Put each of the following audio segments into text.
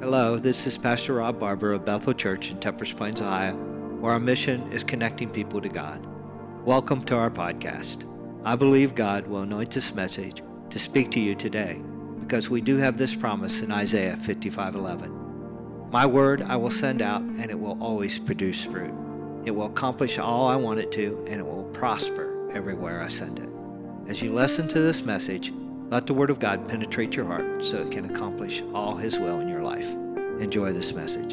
Hello, this is Pastor Rob Barber of Bethel Church in Pepper's Plains, Ohio, where our mission is connecting people to God. Welcome to our podcast. I believe God will anoint this message to speak to you today because we do have this promise in Isaiah 55:11. My word I will send out and it will always produce fruit. It will accomplish all I want it to and it will prosper everywhere I send it. As you listen to this message, let the Word of God penetrate your heart so it can accomplish all His will in your life. Enjoy this message.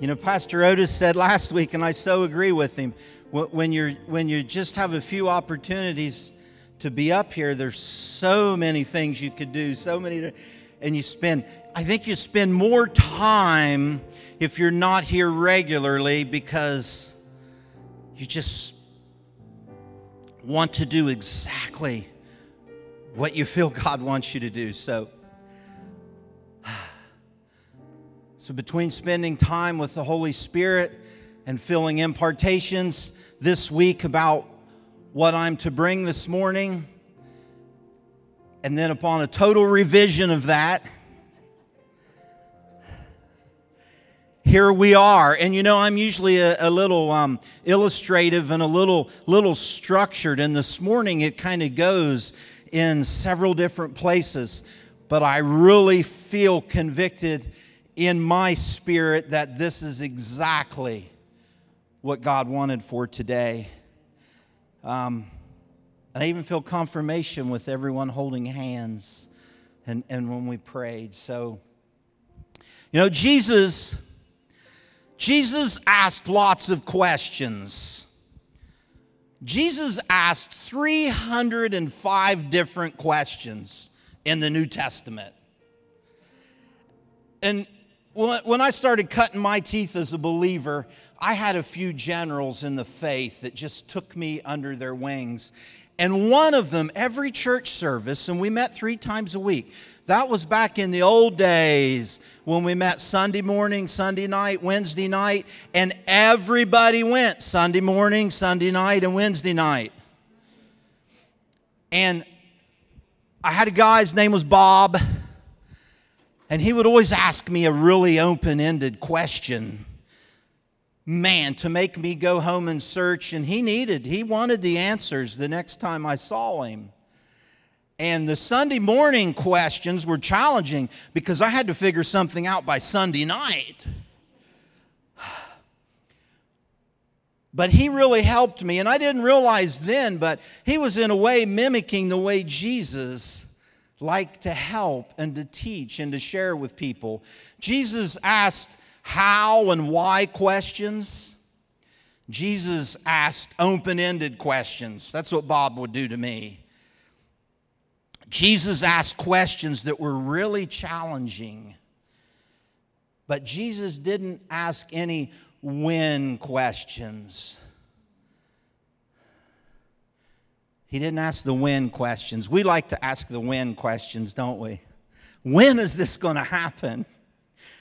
You know, Pastor Otis said last week, and I so agree with him. When you're when you just have a few opportunities to be up here, there's so many things you could do, so many, and you spend. I think you spend more time if you're not here regularly because you just want to do exactly what you feel God wants you to do. So, so between spending time with the Holy Spirit and feeling impartations this week about what I'm to bring this morning, and then upon a total revision of that, here we are. And you know, I'm usually a, a little um, illustrative and a little little structured. And this morning, it kind of goes in several different places. But I really feel convicted in my spirit that this is exactly what God wanted for today. Um, and I even feel confirmation with everyone holding hands and, and when we prayed. So, you know, Jesus Jesus asked lots of questions. Jesus asked 305 different questions in the New Testament. And when I started cutting my teeth as a believer, I had a few generals in the faith that just took me under their wings. And one of them, every church service, and we met three times a week, that was back in the old days when we met Sunday morning, Sunday night, Wednesday night, and everybody went Sunday morning, Sunday night, and Wednesday night. And I had a guy, his name was Bob, and he would always ask me a really open ended question. Man, to make me go home and search, and he needed, he wanted the answers the next time I saw him. And the Sunday morning questions were challenging because I had to figure something out by Sunday night. But he really helped me, and I didn't realize then, but he was in a way mimicking the way Jesus liked to help and to teach and to share with people. Jesus asked how and why questions. Jesus asked open ended questions. That's what Bob would do to me. Jesus asked questions that were really challenging. But Jesus didn't ask any when questions. He didn't ask the when questions. We like to ask the when questions, don't we? When is this going to happen?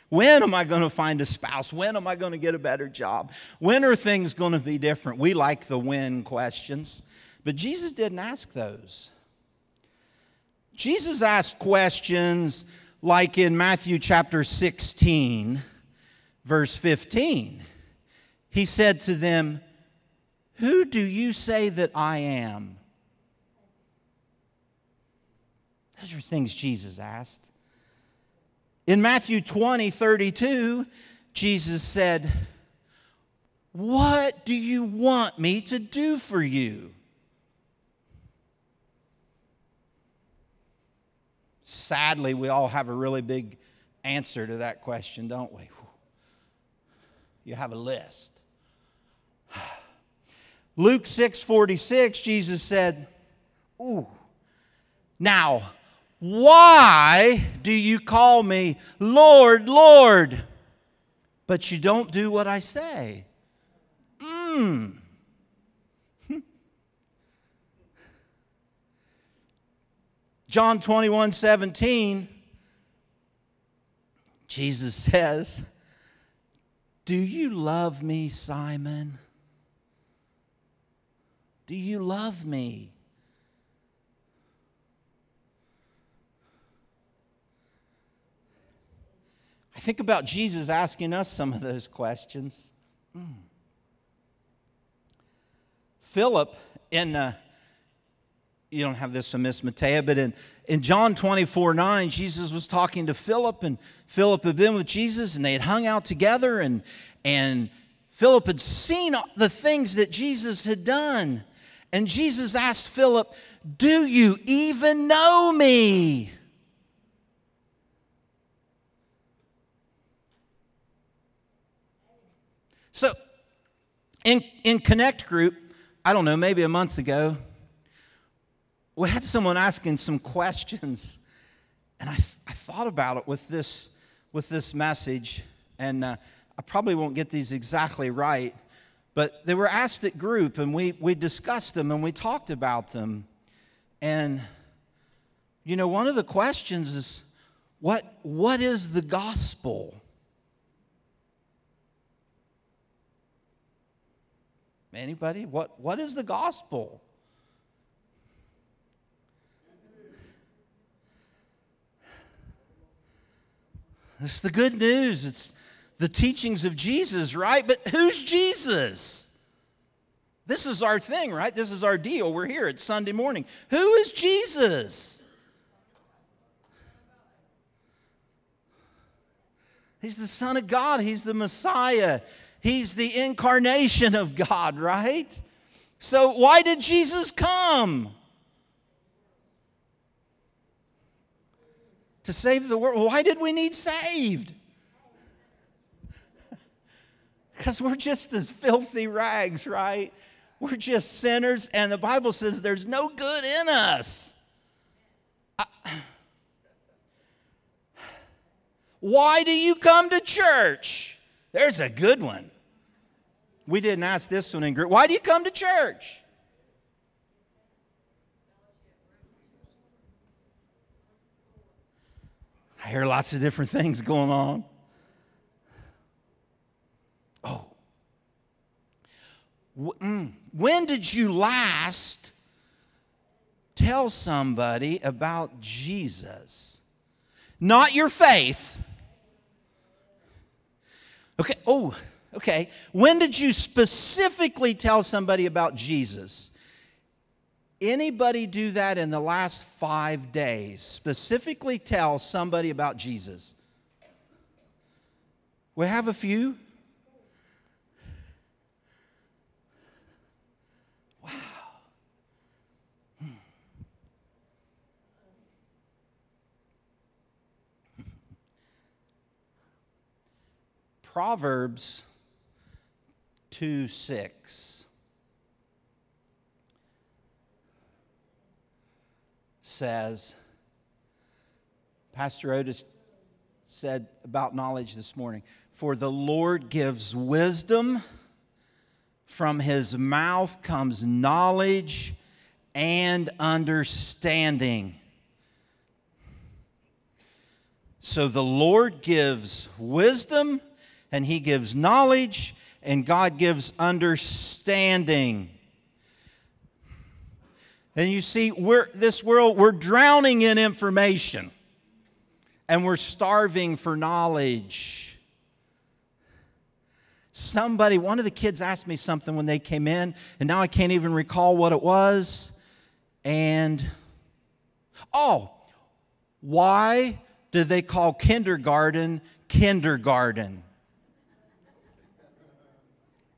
When am I going to find a spouse? When am I going to get a better job? When are things going to be different? We like the when questions. But Jesus didn't ask those. Jesus asked questions like in Matthew chapter 16, verse 15. He said to them, Who do you say that I am? Those are things Jesus asked. In Matthew 20, 32, Jesus said, What do you want me to do for you? Sadly, we all have a really big answer to that question, don't we? You have a list. Luke 6:46 Jesus said, "Ooh. Now, why do you call me Lord, Lord, but you don't do what I say?" Mm. John 21 17, Jesus says, Do you love me, Simon? Do you love me? I think about Jesus asking us some of those questions. Mm. Philip, in, uh, you don't have this from Miss Matea, but in, in John 24 9, Jesus was talking to Philip, and Philip had been with Jesus, and they had hung out together, and, and Philip had seen the things that Jesus had done. And Jesus asked Philip, Do you even know me? So, in, in Connect Group, I don't know, maybe a month ago, we had someone asking some questions. And I, th- I thought about it with this, with this message. And uh, I probably won't get these exactly right. But they were asked at group, and we, we discussed them and we talked about them. And, you know, one of the questions is what, what is the gospel? Anybody? What, what is the gospel? It's the good news. It's the teachings of Jesus, right? But who's Jesus? This is our thing, right? This is our deal. We're here. It's Sunday morning. Who is Jesus? He's the Son of God. He's the Messiah. He's the incarnation of God, right? So, why did Jesus come? To save the world. Why did we need saved? Because we're just as filthy rags, right? We're just sinners, and the Bible says there's no good in us. Why do you come to church? There's a good one. We didn't ask this one in group. Why do you come to church? I hear lots of different things going on. Oh. Mm, when did you last tell somebody about Jesus? Not your faith. Okay, oh, Okay, when did you specifically tell somebody about Jesus? Anybody do that in the last five days? Specifically tell somebody about Jesus? We have a few. Wow. Hmm. Proverbs 2 6 says, Pastor Otis said about knowledge this morning For the Lord gives wisdom, from his mouth comes knowledge and understanding. So the Lord gives wisdom and he gives knowledge and God gives understanding. And you see, we're, this world, we're drowning in information and we're starving for knowledge. Somebody, one of the kids asked me something when they came in, and now I can't even recall what it was. And, oh, why do they call kindergarten kindergarten?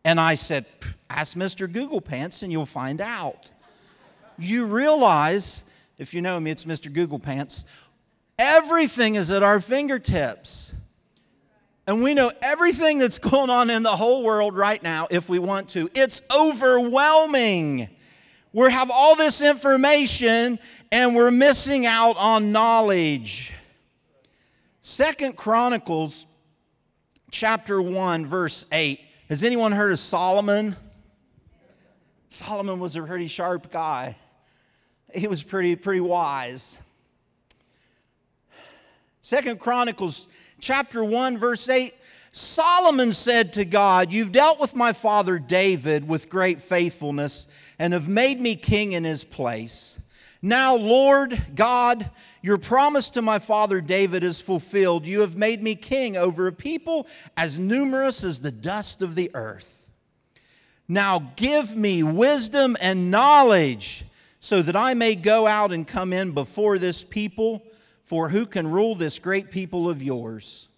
And I said, Ask Mr. Google Pants and you'll find out. You realize, if you know me, it's Mr. Google Pants, everything is at our fingertips. And we know everything that's going on in the whole world right now if we want to. It's overwhelming. We have all this information and we're missing out on knowledge. Second Chronicles chapter 1 verse 8 has anyone heard of Solomon? Solomon was a pretty sharp guy. He was pretty, pretty wise. Second Chronicles chapter 1, verse 8. Solomon said to God, You've dealt with my father David with great faithfulness and have made me king in his place. Now, Lord God, your promise to my father David is fulfilled. You have made me king over a people as numerous as the dust of the earth. Now, give me wisdom and knowledge so that I may go out and come in before this people, for who can rule this great people of yours?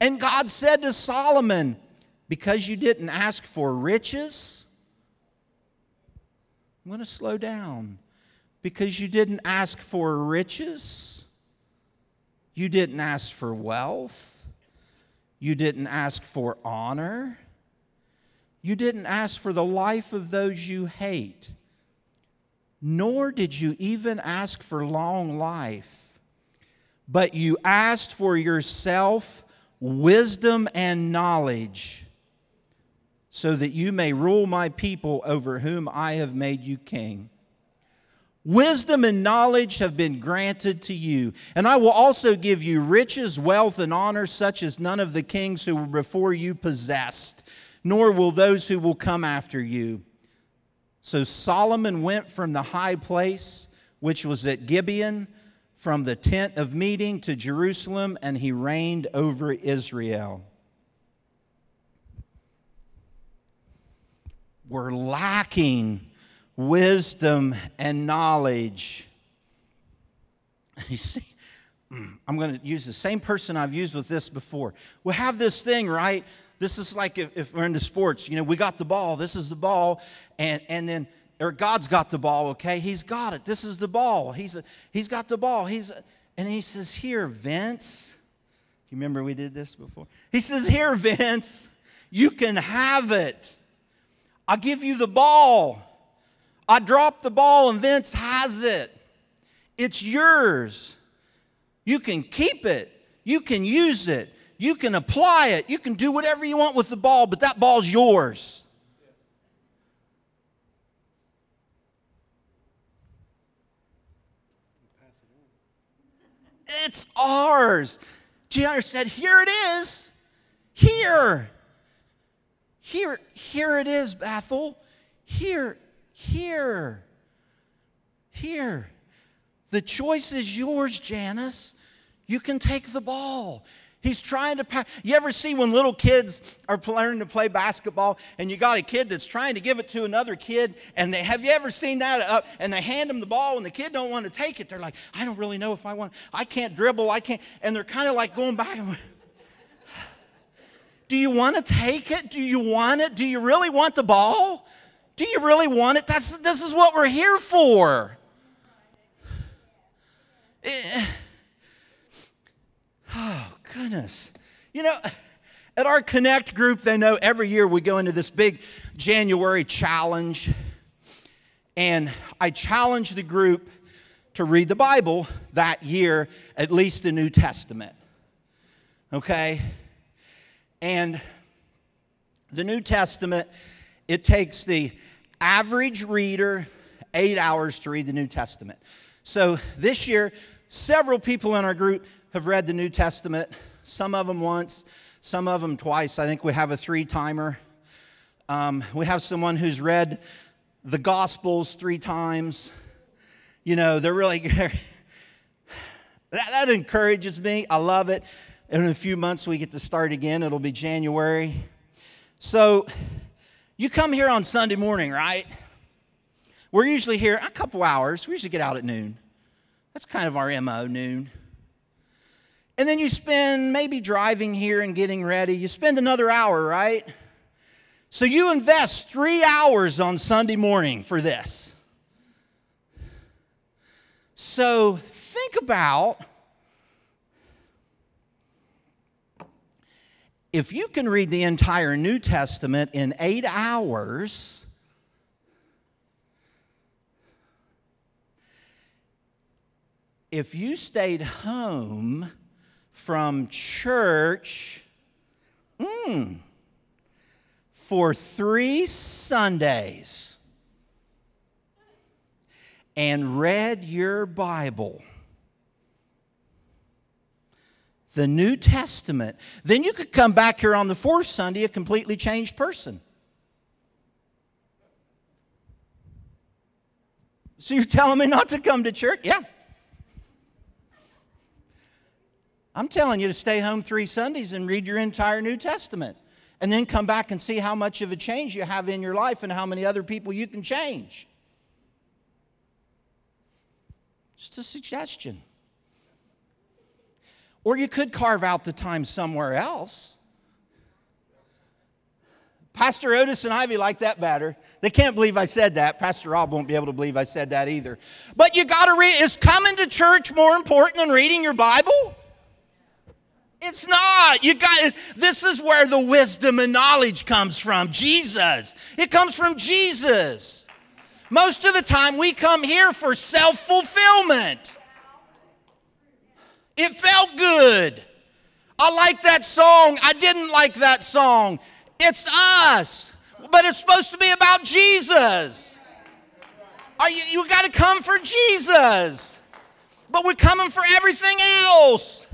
And God said to Solomon, Because you didn't ask for riches, I'm going to slow down. Because you didn't ask for riches, you didn't ask for wealth, you didn't ask for honor, you didn't ask for the life of those you hate nor did you even ask for long life, but you asked for yourself wisdom and knowledge, so that you may rule my people over whom I have made you king. Wisdom and knowledge have been granted to you, and I will also give you riches, wealth, and honor, such as none of the kings who were before you possessed, nor will those who will come after you. So Solomon went from the high place, which was at Gibeon, from the tent of meeting to Jerusalem, and he reigned over Israel. We're lacking wisdom and knowledge. You see, mm, I'm going to use the same person I've used with this before. We have this thing, right? This is like if, if, we're into sports, you know, we got the ball, this is the ball, and, and then, or God's got the ball, okay? He's got it. This is the ball. He's, he's got the ball. He's, and he says, Here, Vince. You remember we did this before? He says, Here, Vince, you can have it. I'll give you the ball. I drop the ball, and Vince has it. It's yours. You can keep it, you can use it. You can apply it. You can do whatever you want with the ball, but that ball's yours. It's ours. Gianna said, Here it is. Here. Here, here it is, Bethel. Here, here, here. The choice is yours, Janice. You can take the ball. He's trying to pass. You ever see when little kids are learning to play basketball and you got a kid that's trying to give it to another kid and they have you ever seen that up and they hand them the ball and the kid don't want to take it. They're like, I don't really know if I want, I can't dribble, I can't. And they're kind of like going back. Do you want to take it? Do you want it? Do you really want the ball? Do you really want it? That's, this is what we're here for. Eh. Oh, goodness. You know, at our Connect group, they know every year we go into this big January challenge. And I challenge the group to read the Bible that year, at least the New Testament. Okay? And the New Testament, it takes the average reader eight hours to read the New Testament. So this year, several people in our group have read the New Testament, some of them once, some of them twice. I think we have a three timer. Um, we have someone who's read the Gospels three times. You know, they're really, that, that encourages me. I love it. In a few months, we get to start again. It'll be January. So, you come here on Sunday morning, right? We're usually here a couple hours. We usually get out at noon. That's kind of our MO, noon. And then you spend maybe driving here and getting ready. You spend another hour, right? So you invest three hours on Sunday morning for this. So think about if you can read the entire New Testament in eight hours. If you stayed home from church mm, for three Sundays and read your Bible, the New Testament, then you could come back here on the fourth Sunday a completely changed person. So you're telling me not to come to church? Yeah. I'm telling you to stay home three Sundays and read your entire New Testament. And then come back and see how much of a change you have in your life and how many other people you can change. Just a suggestion. Or you could carve out the time somewhere else. Pastor Otis and Ivy like that better. They can't believe I said that. Pastor Rob won't be able to believe I said that either. But you got to read. Is coming to church more important than reading your Bible? It's not. You got this is where the wisdom and knowledge comes from. Jesus. It comes from Jesus. Most of the time we come here for self-fulfillment. It felt good. I like that song. I didn't like that song. It's us, but it's supposed to be about Jesus. Are you, you got to come for Jesus, but we're coming for everything else.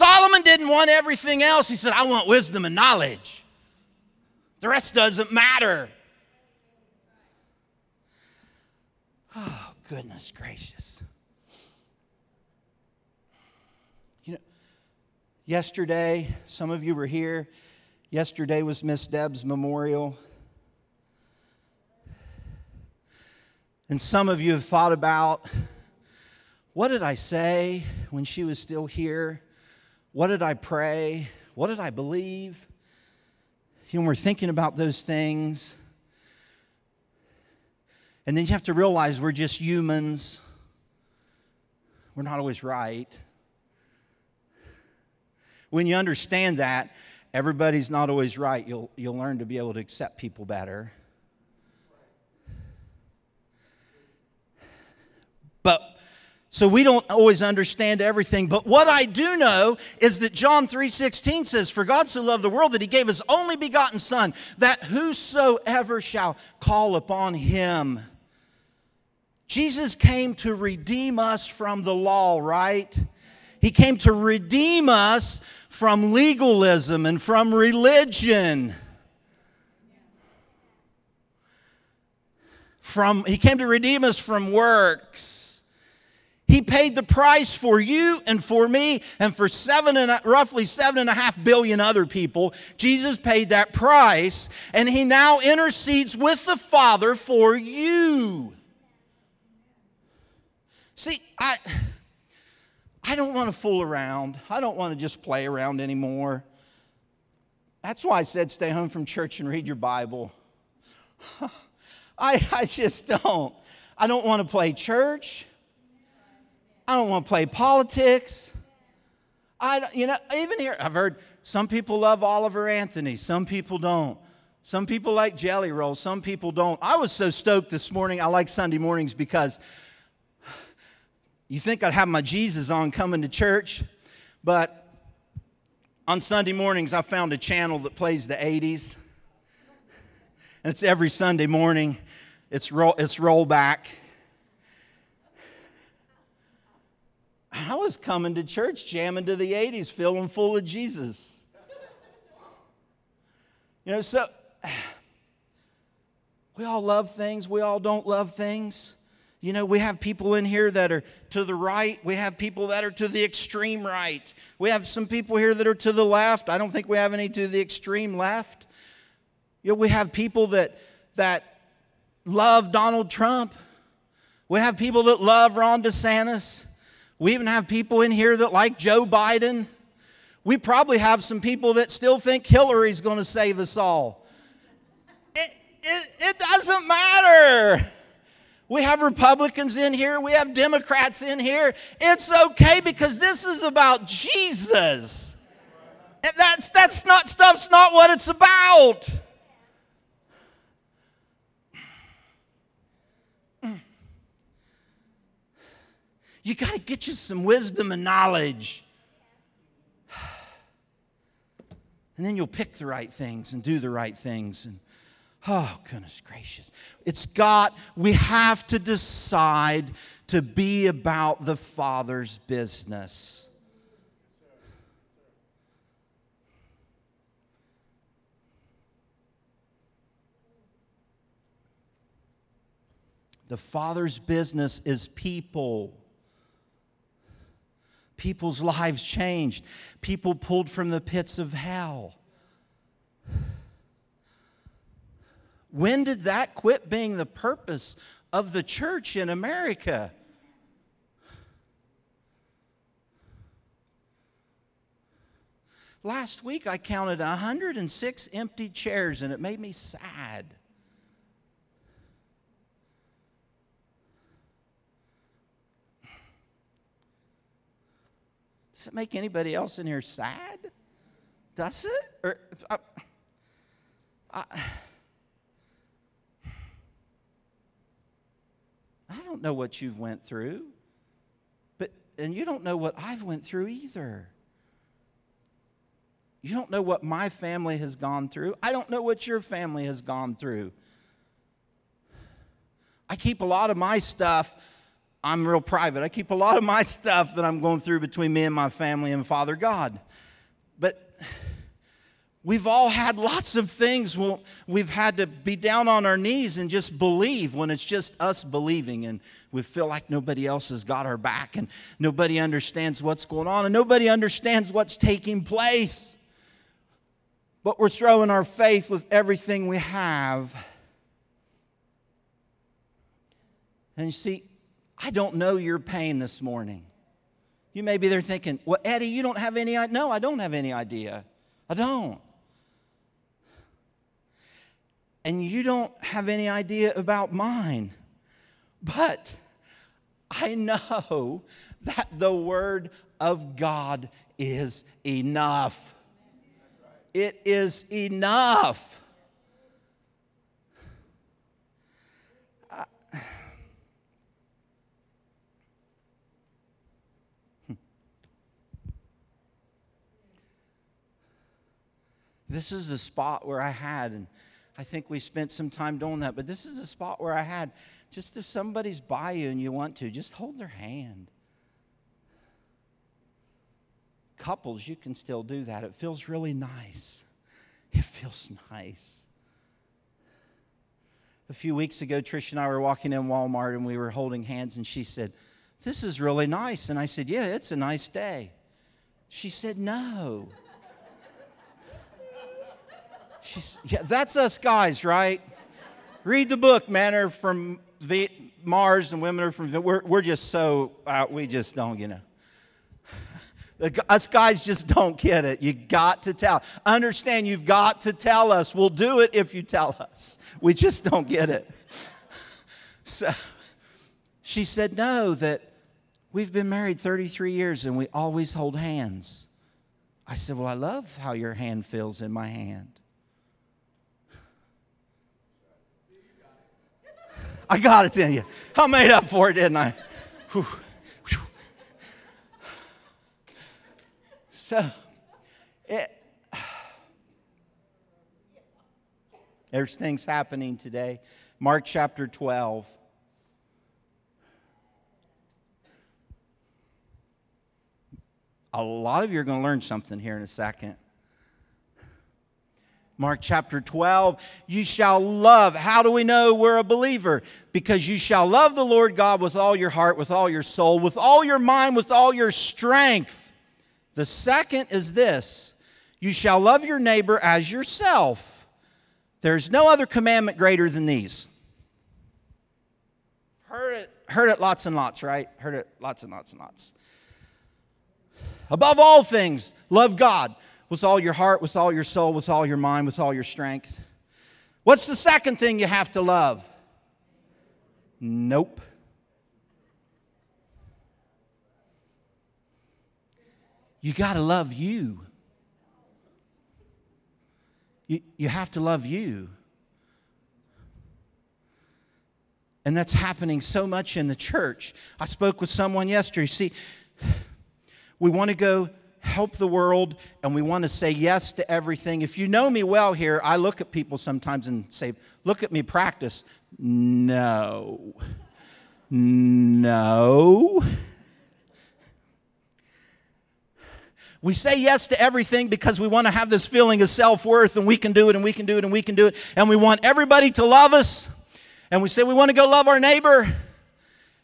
Solomon didn't want everything else. He said, I want wisdom and knowledge. The rest doesn't matter. Oh, goodness gracious. You know, Yesterday, some of you were here. Yesterday was Miss Deb's memorial. And some of you have thought about what did I say when she was still here? What did I pray? What did I believe? You know, we're thinking about those things. And then you have to realize we're just humans. We're not always right. When you understand that, everybody's not always right. You'll, you'll learn to be able to accept people better. But so we don't always understand everything, but what I do know is that John 3:16 says, "For God so loved the world that he gave his only begotten son, that whosoever shall call upon him." Jesus came to redeem us from the law, right? He came to redeem us from legalism and from religion. From, he came to redeem us from works. He paid the price for you and for me and for seven and roughly seven and a half billion other people. Jesus paid that price, and he now intercedes with the Father for you. See, I I don't want to fool around. I don't want to just play around anymore. That's why I said stay home from church and read your Bible. I, I just don't. I don't want to play church. I don't want to play politics. I, don't, you know, even here, I've heard some people love Oliver Anthony, some people don't. Some people like jelly rolls, some people don't. I was so stoked this morning. I like Sunday mornings because you think I'd have my Jesus on coming to church, but on Sunday mornings, I found a channel that plays the 80s. And it's every Sunday morning, it's, roll, it's rollback. I was coming to church jamming to the 80s, feeling full of Jesus. You know, so we all love things, we all don't love things. You know, we have people in here that are to the right. We have people that are to the extreme right. We have some people here that are to the left. I don't think we have any to the extreme left. You know, we have people that that love Donald Trump. We have people that love Ron DeSantis. We even have people in here that like Joe Biden. We probably have some people that still think Hillary's going to save us all. It, it, it doesn't matter. We have Republicans in here. We have Democrats in here. It's okay because this is about Jesus. That's, that's not stuff's not what it's about. You got to get you some wisdom and knowledge. And then you'll pick the right things and do the right things. And oh, goodness gracious. It's got, we have to decide to be about the Father's business. The Father's business is people. People's lives changed, people pulled from the pits of hell. When did that quit being the purpose of the church in America? Last week I counted 106 empty chairs and it made me sad. Does it make anybody else in here sad? Does it? Or, uh, I, I don't know what you've went through, but and you don't know what I've went through either. You don't know what my family has gone through. I don't know what your family has gone through. I keep a lot of my stuff, I'm real private. I keep a lot of my stuff that I'm going through between me and my family and Father God. But we've all had lots of things we've had to be down on our knees and just believe when it's just us believing and we feel like nobody else has got our back and nobody understands what's going on and nobody understands what's taking place but we're throwing our faith with everything we have. And you see, I don't know your pain this morning. You may be there thinking, well, Eddie, you don't have any idea. No, I don't have any idea. I don't. And you don't have any idea about mine. But I know that the Word of God is enough. It is enough. This is the spot where I had, and I think we spent some time doing that, but this is the spot where I had just if somebody's by you and you want to, just hold their hand couples, you can still do that. It feels really nice. It feels nice. A few weeks ago, Trish and I were walking in Walmart and we were holding hands, and she said, This is really nice. And I said, Yeah, it's a nice day. She said, No. She's, yeah, that's us guys, right? Read the book, men are from the Mars and women are from, we're, we're just so, uh, we just don't, you know. Us guys just don't get it. You got to tell. Understand, you've got to tell us. We'll do it if you tell us. We just don't get it. So she said, No, that we've been married 33 years and we always hold hands. I said, Well, I love how your hand feels in my hand. I got it in you. I made up for it, didn't I? Whew. So, it, there's things happening today. Mark chapter 12. A lot of you are going to learn something here in a second. Mark chapter 12, you shall love. How do we know we're a believer? Because you shall love the Lord God with all your heart, with all your soul, with all your mind, with all your strength. The second is this you shall love your neighbor as yourself. There's no other commandment greater than these. Heard it, heard it lots and lots, right? Heard it lots and lots and lots. Above all things, love God with all your heart, with all your soul, with all your mind, with all your strength. What's the second thing you have to love? Nope. you got to love you. you. You have to love you. And that's happening so much in the church. I spoke with someone yesterday. See, we want to go help the world and we want to say yes to everything. If you know me well here, I look at people sometimes and say, Look at me practice. No. No. We say yes to everything because we want to have this feeling of self worth and we can do it and we can do it and we can do it. And we want everybody to love us. And we say we want to go love our neighbor,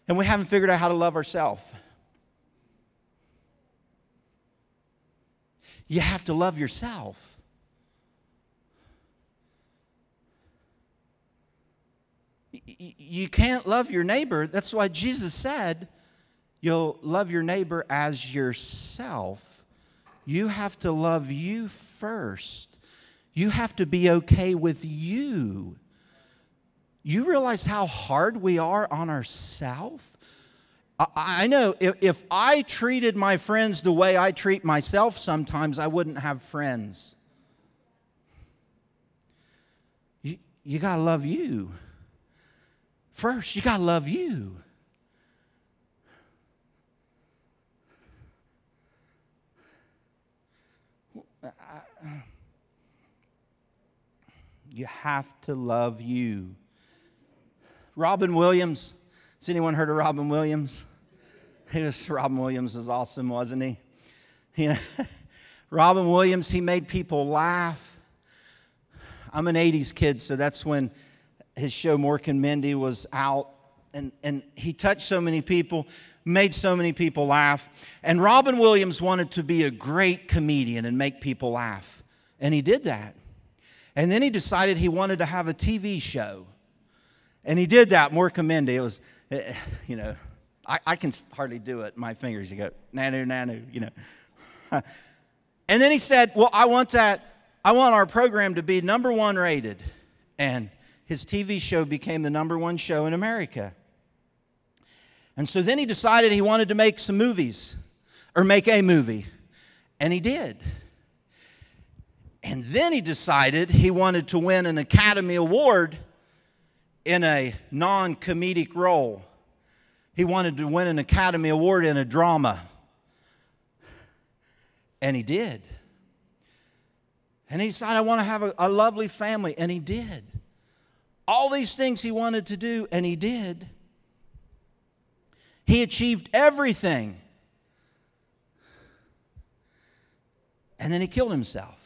and we haven't figured out how to love ourselves. You have to love yourself. You can't love your neighbor. That's why Jesus said, You'll love your neighbor as yourself. You have to love you first. You have to be okay with you. You realize how hard we are on ourselves? I know if I treated my friends the way I treat myself sometimes, I wouldn't have friends. You, you got to love you. First, you got to love you. You have to love you. Robin Williams. Has anyone heard of Robin Williams? He was, Robin Williams was awesome, wasn't he? You know, Robin Williams, he made people laugh. I'm an 80s kid, so that's when his show Mork and Mindy was out. And, and he touched so many people, made so many people laugh. And Robin Williams wanted to be a great comedian and make people laugh. And he did that. And then he decided he wanted to have a TV show. And he did that, Mork and Mindy. It was, Eh, eh, you know, I, I can hardly do it. My fingers, you go, nanu, nanu, you know. And then he said, Well, I want that, I want our program to be number one rated. And his TV show became the number one show in America. And so then he decided he wanted to make some movies, or make a movie. And he did. And then he decided he wanted to win an Academy Award in a non comedic role. He wanted to win an Academy Award in a drama. And he did. And he decided, I want to have a, a, lovely family. And he did. All these things he wanted to do, and he did. He achieved everything. And then he killed himself.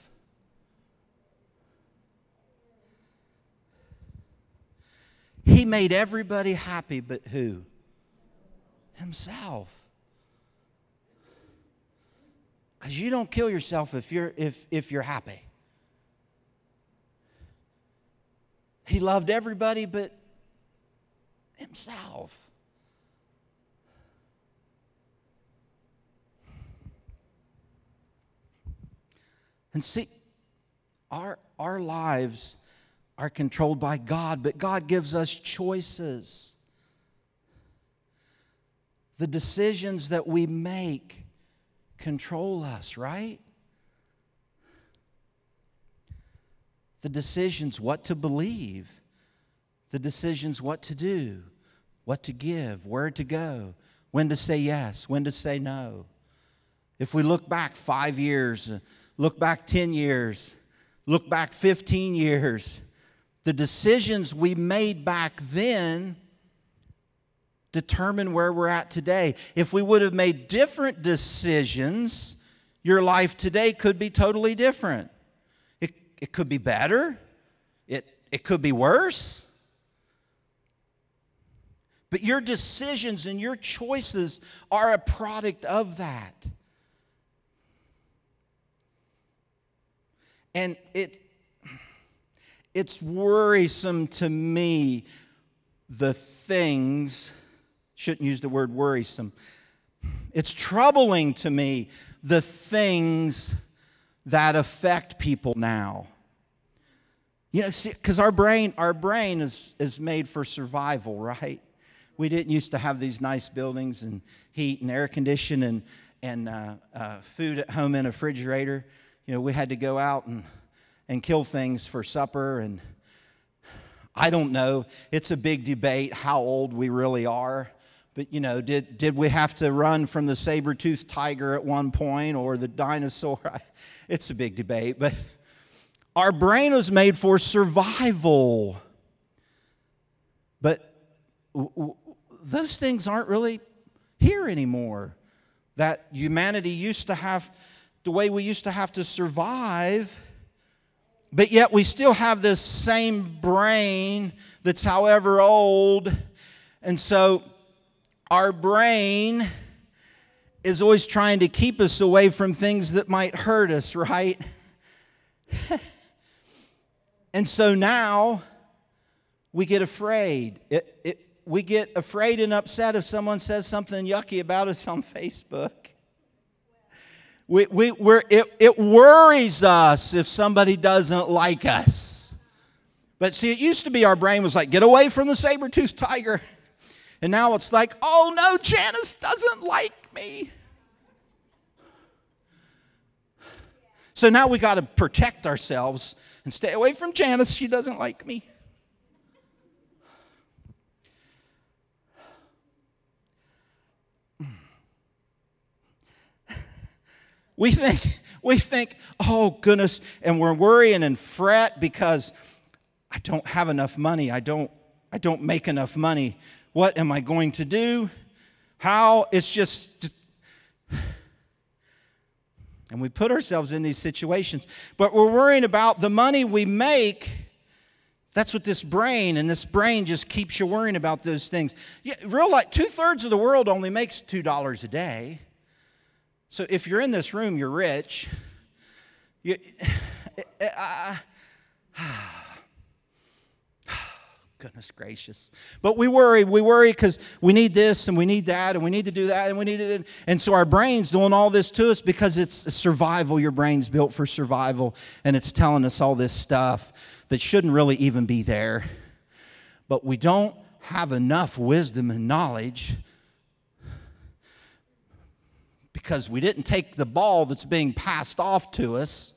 He made everybody happy, but who? Himself. Because you don't kill yourself if you're, if, if you're happy. He loved everybody but himself. And see, our, our lives are controlled by God, but God gives us choices. The decisions that we make control us, right? The decisions what to believe, the decisions what to do, what to give, where to go, when to say yes, when to say no. If we look back five years, look back 10 years, look back 15 years, the decisions we made back then determine where we're at today. If we would have made different decisions, your life today could be totally different. It, it could be better, it, it could be worse. But your decisions and your choices are a product of that. And it, it's worrisome to me the things, shouldn't use the word worrisome. It's troubling to me the things that affect people now. You know, because our brain, our brain is, is made for survival, right? We didn't used to have these nice buildings and heat and air conditioning and, and uh, uh, food at home in a refrigerator. You know, we had to go out and and kill things for supper. And I don't know. It's a big debate how old we really are. But, you know, did, did we have to run from the saber toothed tiger at one point or the dinosaur? It's a big debate. But our brain was made for survival. But w- w- those things aren't really here anymore. That humanity used to have, the way we used to have to survive but yet we still have this same brain that's however old. And so our brain is always trying to keep us away from things that might hurt us, right? and so now we get afraid. It, it, we get afraid and upset if someone says something yucky about us on Facebook. We, we, we're, it, it worries us if somebody doesn't like us. But see, it used to be our brain was like, get away from the saber toothed tiger. And now it's like, oh no, Janice doesn't like me. So now we got to protect ourselves and stay away from Janice. She doesn't like me. We think, we think, oh goodness, and we're worrying and fret because I don't have enough money. I don't, I don't make enough money. What am I going to do? How? It's just, and we put ourselves in these situations. But we're worrying about the money we make. That's what this brain, and this brain just keeps you worrying about those things. Yeah, real like two thirds of the world only makes $2 a day. So if you're in this room, you're rich. You, goodness gracious. But we worry, we worry because we need this and we need that and we need to do that and we need it. And so our brain's doing all this to us because it's survival. Your brain's built for survival and it's telling us all this stuff that shouldn't really even be there. But we don't have enough wisdom and knowledge because we didn't take the ball that's being passed off to us.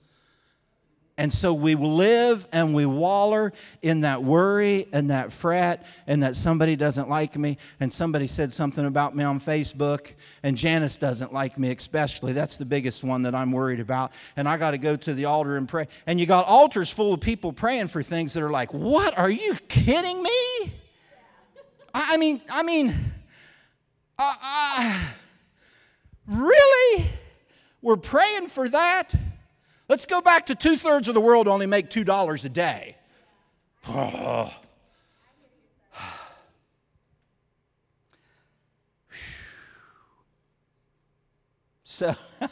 And so we live and we waller in that worry and that fret and that somebody doesn't like me and somebody said something about me on Facebook and Janice doesn't like me especially. That's the biggest one that I'm worried about. And I got to go to the altar and pray. And you got altars full of people praying for things that are like, "What? Are you kidding me?" I mean, I mean, uh, uh, Really? We're praying for that? Let's go back to two thirds of the world only make $2 a day. So,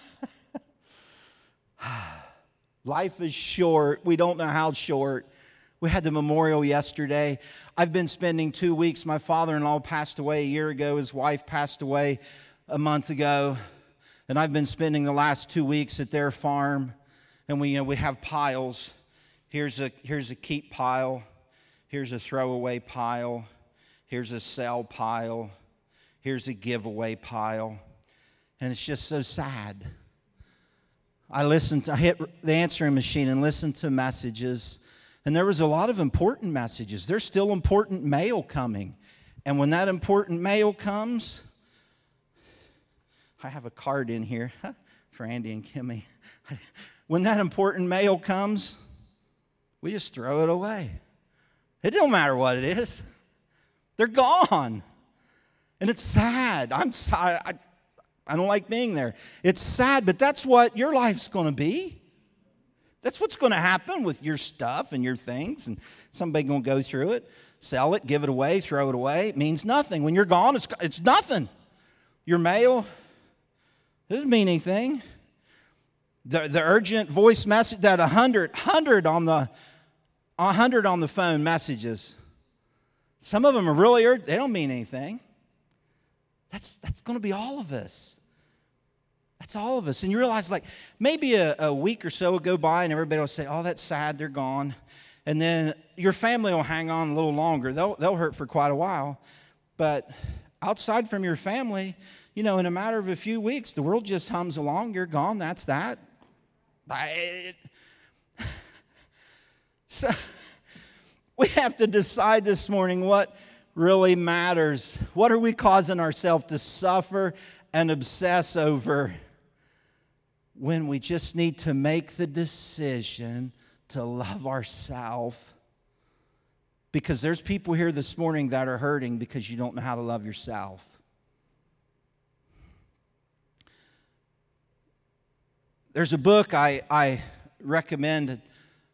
life is short. We don't know how short. We had the memorial yesterday. I've been spending two weeks. My father in law passed away a year ago, his wife passed away a month ago, and I've been spending the last two weeks at their farm, and we, you know, we have piles. Here's a, here's a keep pile, here's a throwaway pile, here's a sell pile, here's a giveaway pile, and it's just so sad. I listened, to, I hit the answering machine and listened to messages, and there was a lot of important messages. There's still important mail coming. And when that important mail comes, I have a card in here for Andy and Kimmy. When that important mail comes, we just throw it away. It don't matter what it is. They're gone. And it's sad. I'm sorry. I, I don't like being there. It's sad, but that's what your life's going to be. That's what's going to happen with your stuff and your things. And somebody going to go through it, sell it, give it away, throw it away. It means nothing. When you're gone, it's, it's nothing. Your mail, doesn't mean anything. The, the urgent voice message that 100, 100 on the 100 on the phone messages. Some of them are really urgent. They don't mean anything. That's, that's going to be all of us. That's all of us. And you realize, like, maybe a, a week or so will go by and everybody will say, Oh, that's sad, they're gone. And then your family will hang on a little longer. They'll, they'll hurt for quite a while. But outside from your family, you know, in a matter of a few weeks, the world just hums along. You're gone. That's that. So we have to decide this morning what really matters. What are we causing ourselves to suffer and obsess over when we just need to make the decision to love ourselves? Because there's people here this morning that are hurting because you don't know how to love yourself. There's a book I, I recommend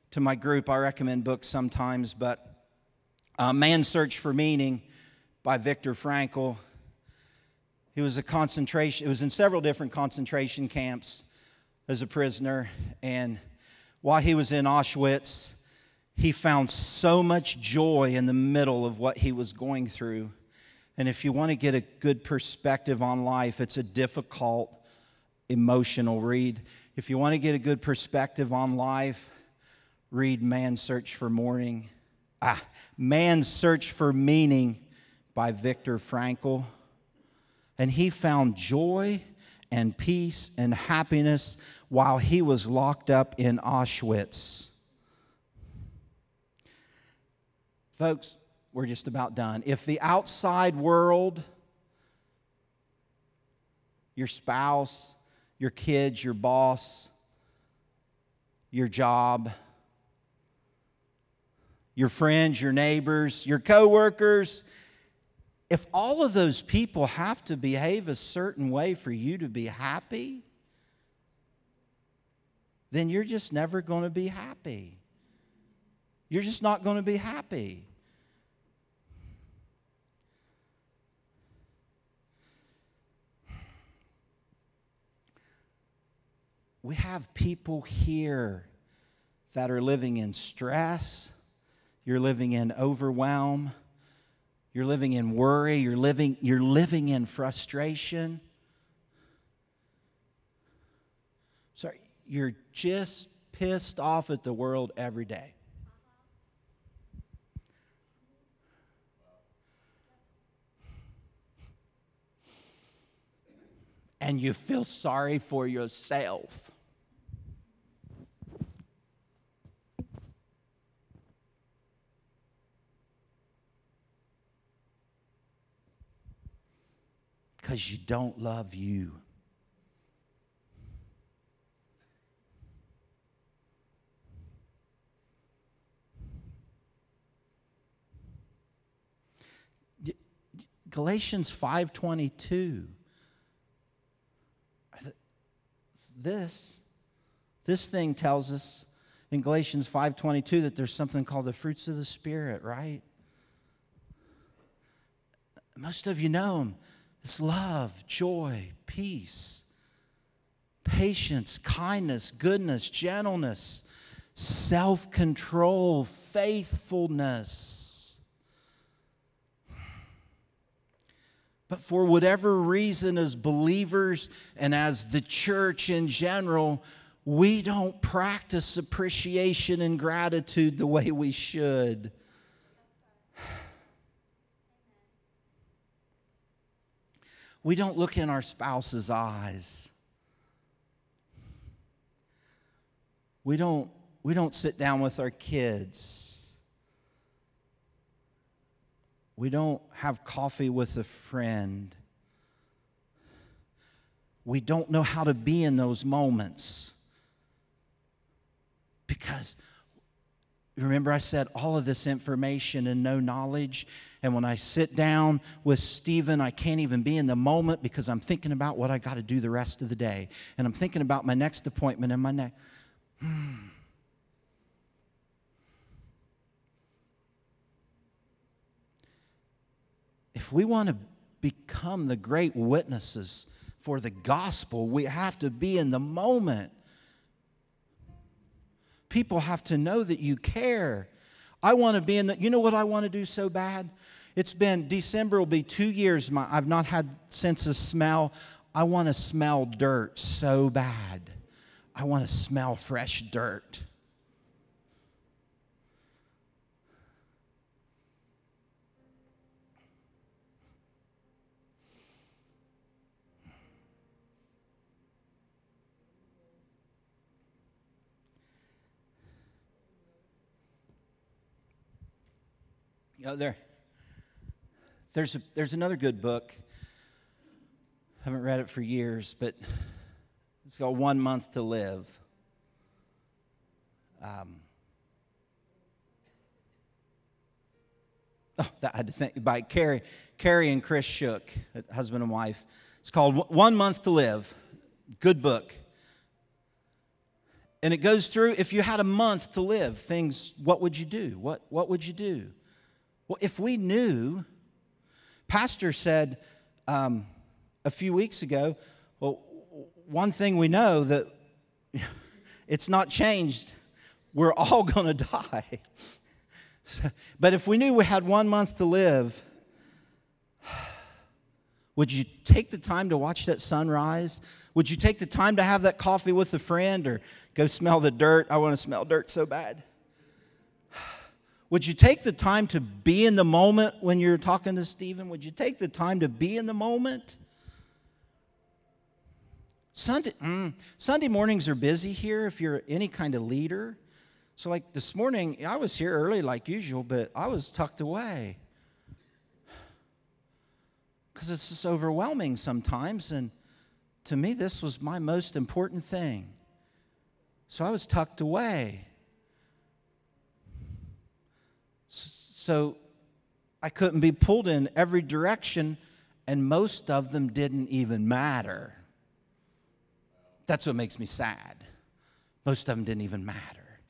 to my group. I recommend books sometimes, but uh, Man's Search for Meaning by Viktor Frankl. He was a concentration, it was in several different concentration camps as a prisoner. And while he was in Auschwitz, he found so much joy in the middle of what he was going through. And if you want to get a good perspective on life, it's a difficult, emotional read. If you want to get a good perspective on life, read Man's Search for Morning. Ah, Man's Search for Meaning by Viktor Frankl. And he found joy and peace and happiness while he was locked up in Auschwitz. Folks, we're just about done. If the outside world, your spouse, your kids, your boss, your job, your friends, your neighbors, your coworkers, if all of those people have to behave a certain way for you to be happy, then you're just never going to be happy. You're just not going to be happy. We have people here that are living in stress, you're living in overwhelm, you're living in worry, you're living, you're living in frustration. Sorry, you're just pissed off at the world every day. And you feel sorry for yourself. Because you don't love you. Galatians 5:22 this this thing tells us in Galatians 5:22 that there's something called the fruits of the spirit, right? Most of you know them. It's love, joy, peace, patience, kindness, goodness, gentleness, self control, faithfulness. But for whatever reason, as believers and as the church in general, we don't practice appreciation and gratitude the way we should. We don't look in our spouse's eyes. We don't, we don't sit down with our kids. We don't have coffee with a friend. We don't know how to be in those moments because remember I said all of this information and no knowledge and when I sit down with Stephen, I can't even be in the moment because I'm thinking about what I got to do the rest of the day. And I'm thinking about my next appointment and my next. Hmm. If we want to become the great witnesses for the gospel, we have to be in the moment. People have to know that you care. I want to be in the, you know what I want to do so bad? It's been, December will be two years. My, I've not had sense of smell. I want to smell dirt so bad. I want to smell fresh dirt. Know, there, there's, a, there's another good book. I haven't read it for years, but it's called One Month to Live. Um, oh, that I had to think by Kerry, Kerry and Chris Shook, husband and wife. It's called One Month to Live. Good book. And it goes through if you had a month to live, things, what would you do? What, what would you do? Well, if we knew, Pastor said um, a few weeks ago, well, one thing we know that it's not changed. We're all going to die. but if we knew we had one month to live, would you take the time to watch that sunrise? Would you take the time to have that coffee with a friend or go smell the dirt? I want to smell dirt so bad. Would you take the time to be in the moment when you're talking to Stephen? Would you take the time to be in the moment? Sunday, mm, Sunday mornings are busy here if you're any kind of leader. So, like this morning, I was here early like usual, but I was tucked away because it's just overwhelming sometimes. And to me, this was my most important thing. So I was tucked away. So I couldn't be pulled in every direction, and most of them didn't even matter. That's what makes me sad. Most of them didn't even matter.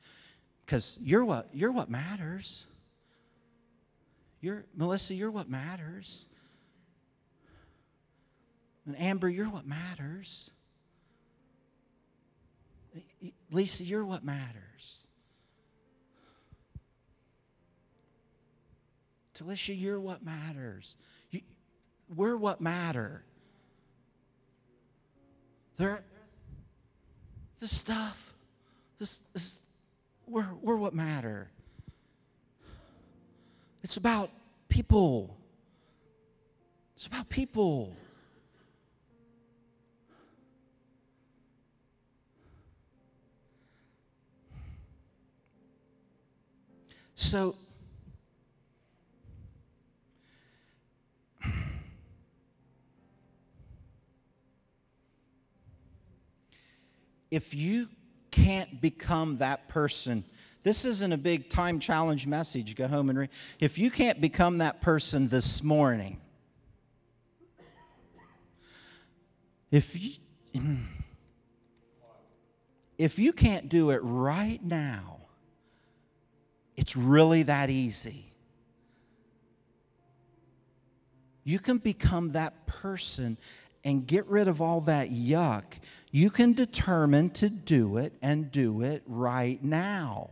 Because you're what, you're what matters. You're, Melissa, you're what matters. And Amber, you're what matters. Lisa, you're what matters. Talisha, you're what matters. You, we're what matter. There, this stuff, this, this we're, we're what matter. It's about people. It's about people. So, if you can't become that person, this isn't a big time challenge message. Go home and read. If you can't become that person this morning, if you, if you can't do it right now, it's really that easy. You can become that person and get rid of all that yuck. You can determine to do it and do it right now.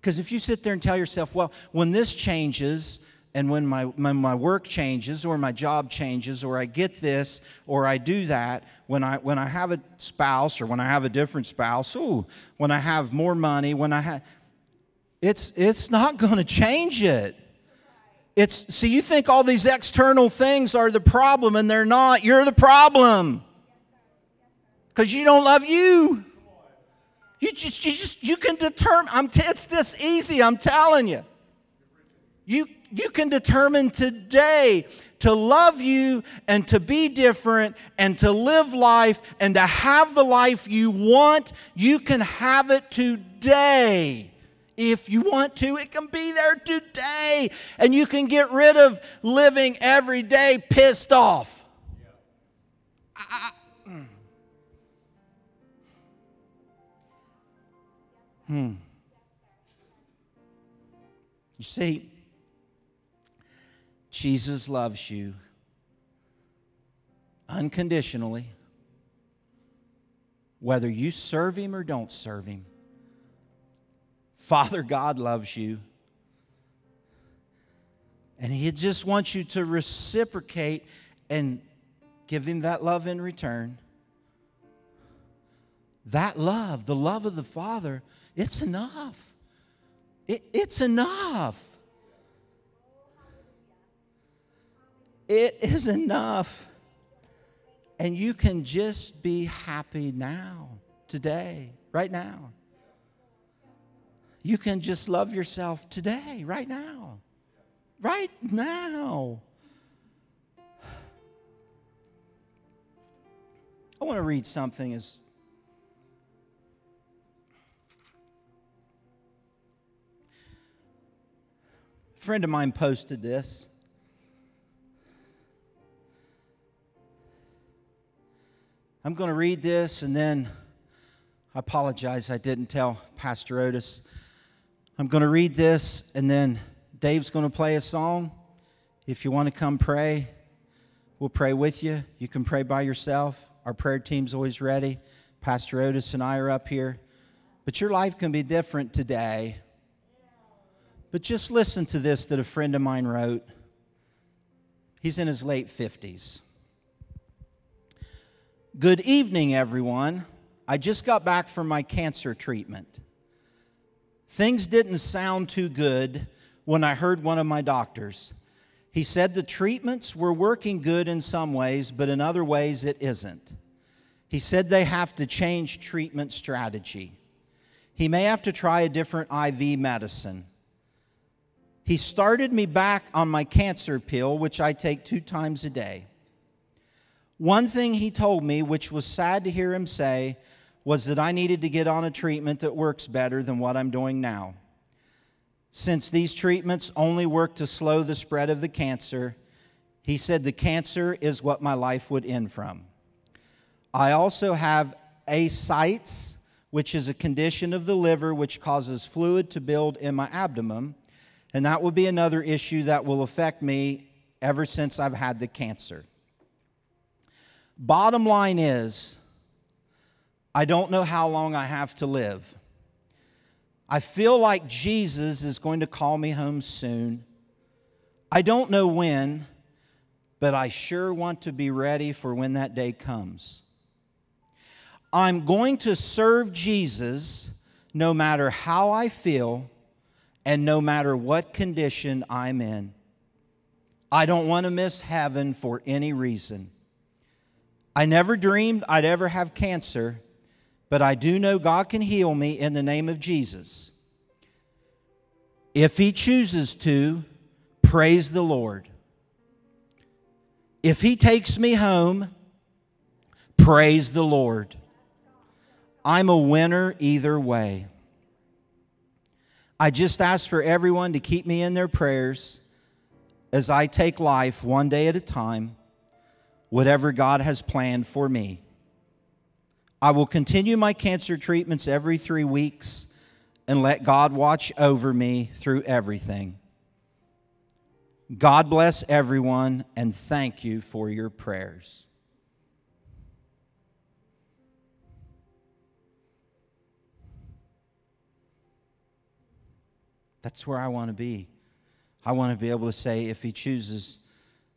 Because if you sit there and tell yourself, well, when this changes, and when my, my work changes or my job changes or i get this or i do that when i when i have a spouse or when i have a different spouse ooh when i have more money when i have it's, it's not going to change it. It's, see, you think all these external things are the problem, and they're not. You're the problem. Because you don't love you. You just, you just, you can determine, I'm t- it's this easy, I'm telling you. You, you can determine today to love you and to be different and to live life and to have the life you want. You can have it today. If you want to, it can be there today. And you can get rid of living every day pissed off. I, Hmm. You see, Jesus loves you unconditionally, whether you serve him or don't serve him. Father God loves you. And He just wants you to reciprocate and give Him that love in return. That love, the love of the Father, it's enough. It, it's enough. It is enough. And you can just be happy now, today, right now. You can just love yourself today, right now. Right now. I want to read something as a friend of mine posted this. I'm going to read this and then I apologize, I didn't tell Pastor Otis. I'm going to read this, and then Dave's going to play a song. If you want to come pray, we'll pray with you. You can pray by yourself. Our prayer team's always ready. Pastor Otis and I are up here. But your life can be different today. But just listen to this that a friend of mine wrote. He's in his late 50s. Good evening, everyone. I just got back from my cancer treatment. Things didn't sound too good when I heard one of my doctors. He said the treatments were working good in some ways, but in other ways it isn't. He said they have to change treatment strategy. He may have to try a different IV medicine. He started me back on my cancer pill, which I take two times a day. One thing he told me, which was sad to hear him say, was that I needed to get on a treatment that works better than what I'm doing now. Since these treatments only work to slow the spread of the cancer, he said the cancer is what my life would end from. I also have ascites, which is a condition of the liver which causes fluid to build in my abdomen, and that will be another issue that will affect me ever since I've had the cancer. Bottom line is, I don't know how long I have to live. I feel like Jesus is going to call me home soon. I don't know when, but I sure want to be ready for when that day comes. I'm going to serve Jesus no matter how I feel and no matter what condition I'm in. I don't want to miss heaven for any reason. I never dreamed I'd ever have cancer but I do know God can heal me in the name of Jesus. If He chooses to, praise the Lord. If He takes me home, praise the Lord. I'm a winner either way. I just ask for everyone to keep me in their prayers as I take life one day at a time, whatever God has planned for me. I will continue my cancer treatments every three weeks and let God watch over me through everything. God bless everyone and thank you for your prayers. That's where I want to be. I want to be able to say, if He chooses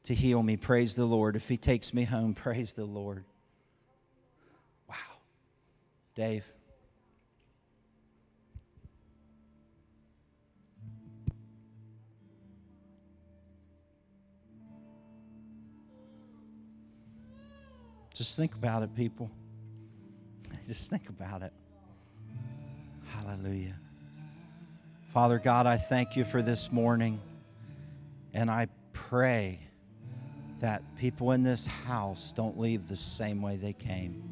to heal me, praise the Lord. If He takes me home, praise the Lord. Wow. Dave. Just think about it, people. Just think about it. Hallelujah. Father God, I thank you for this morning. And I pray that people in this house don't leave the same way they came.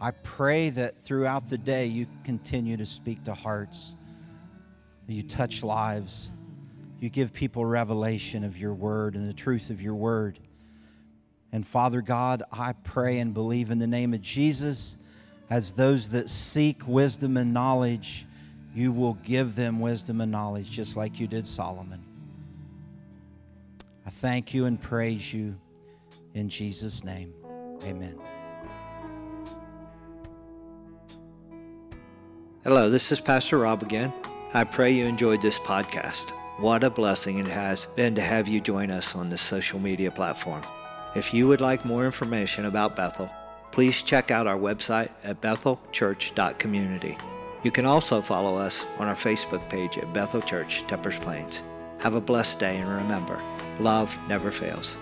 I pray that throughout the day you continue to speak to hearts, you touch lives, you give people revelation of your word and the truth of your word. And Father God, I pray and believe in the name of Jesus, as those that seek wisdom and knowledge, you will give them wisdom and knowledge, just like you did Solomon. I thank you and praise you in Jesus' name. Amen. Hello, this is Pastor Rob again. I pray you enjoyed this podcast. What a blessing it has been to have you join us on this social media platform. If you would like more information about Bethel, please check out our website at bethelchurch.community. You can also follow us on our Facebook page at Bethel Church, Teppers Plains. Have a blessed day and remember, love never fails.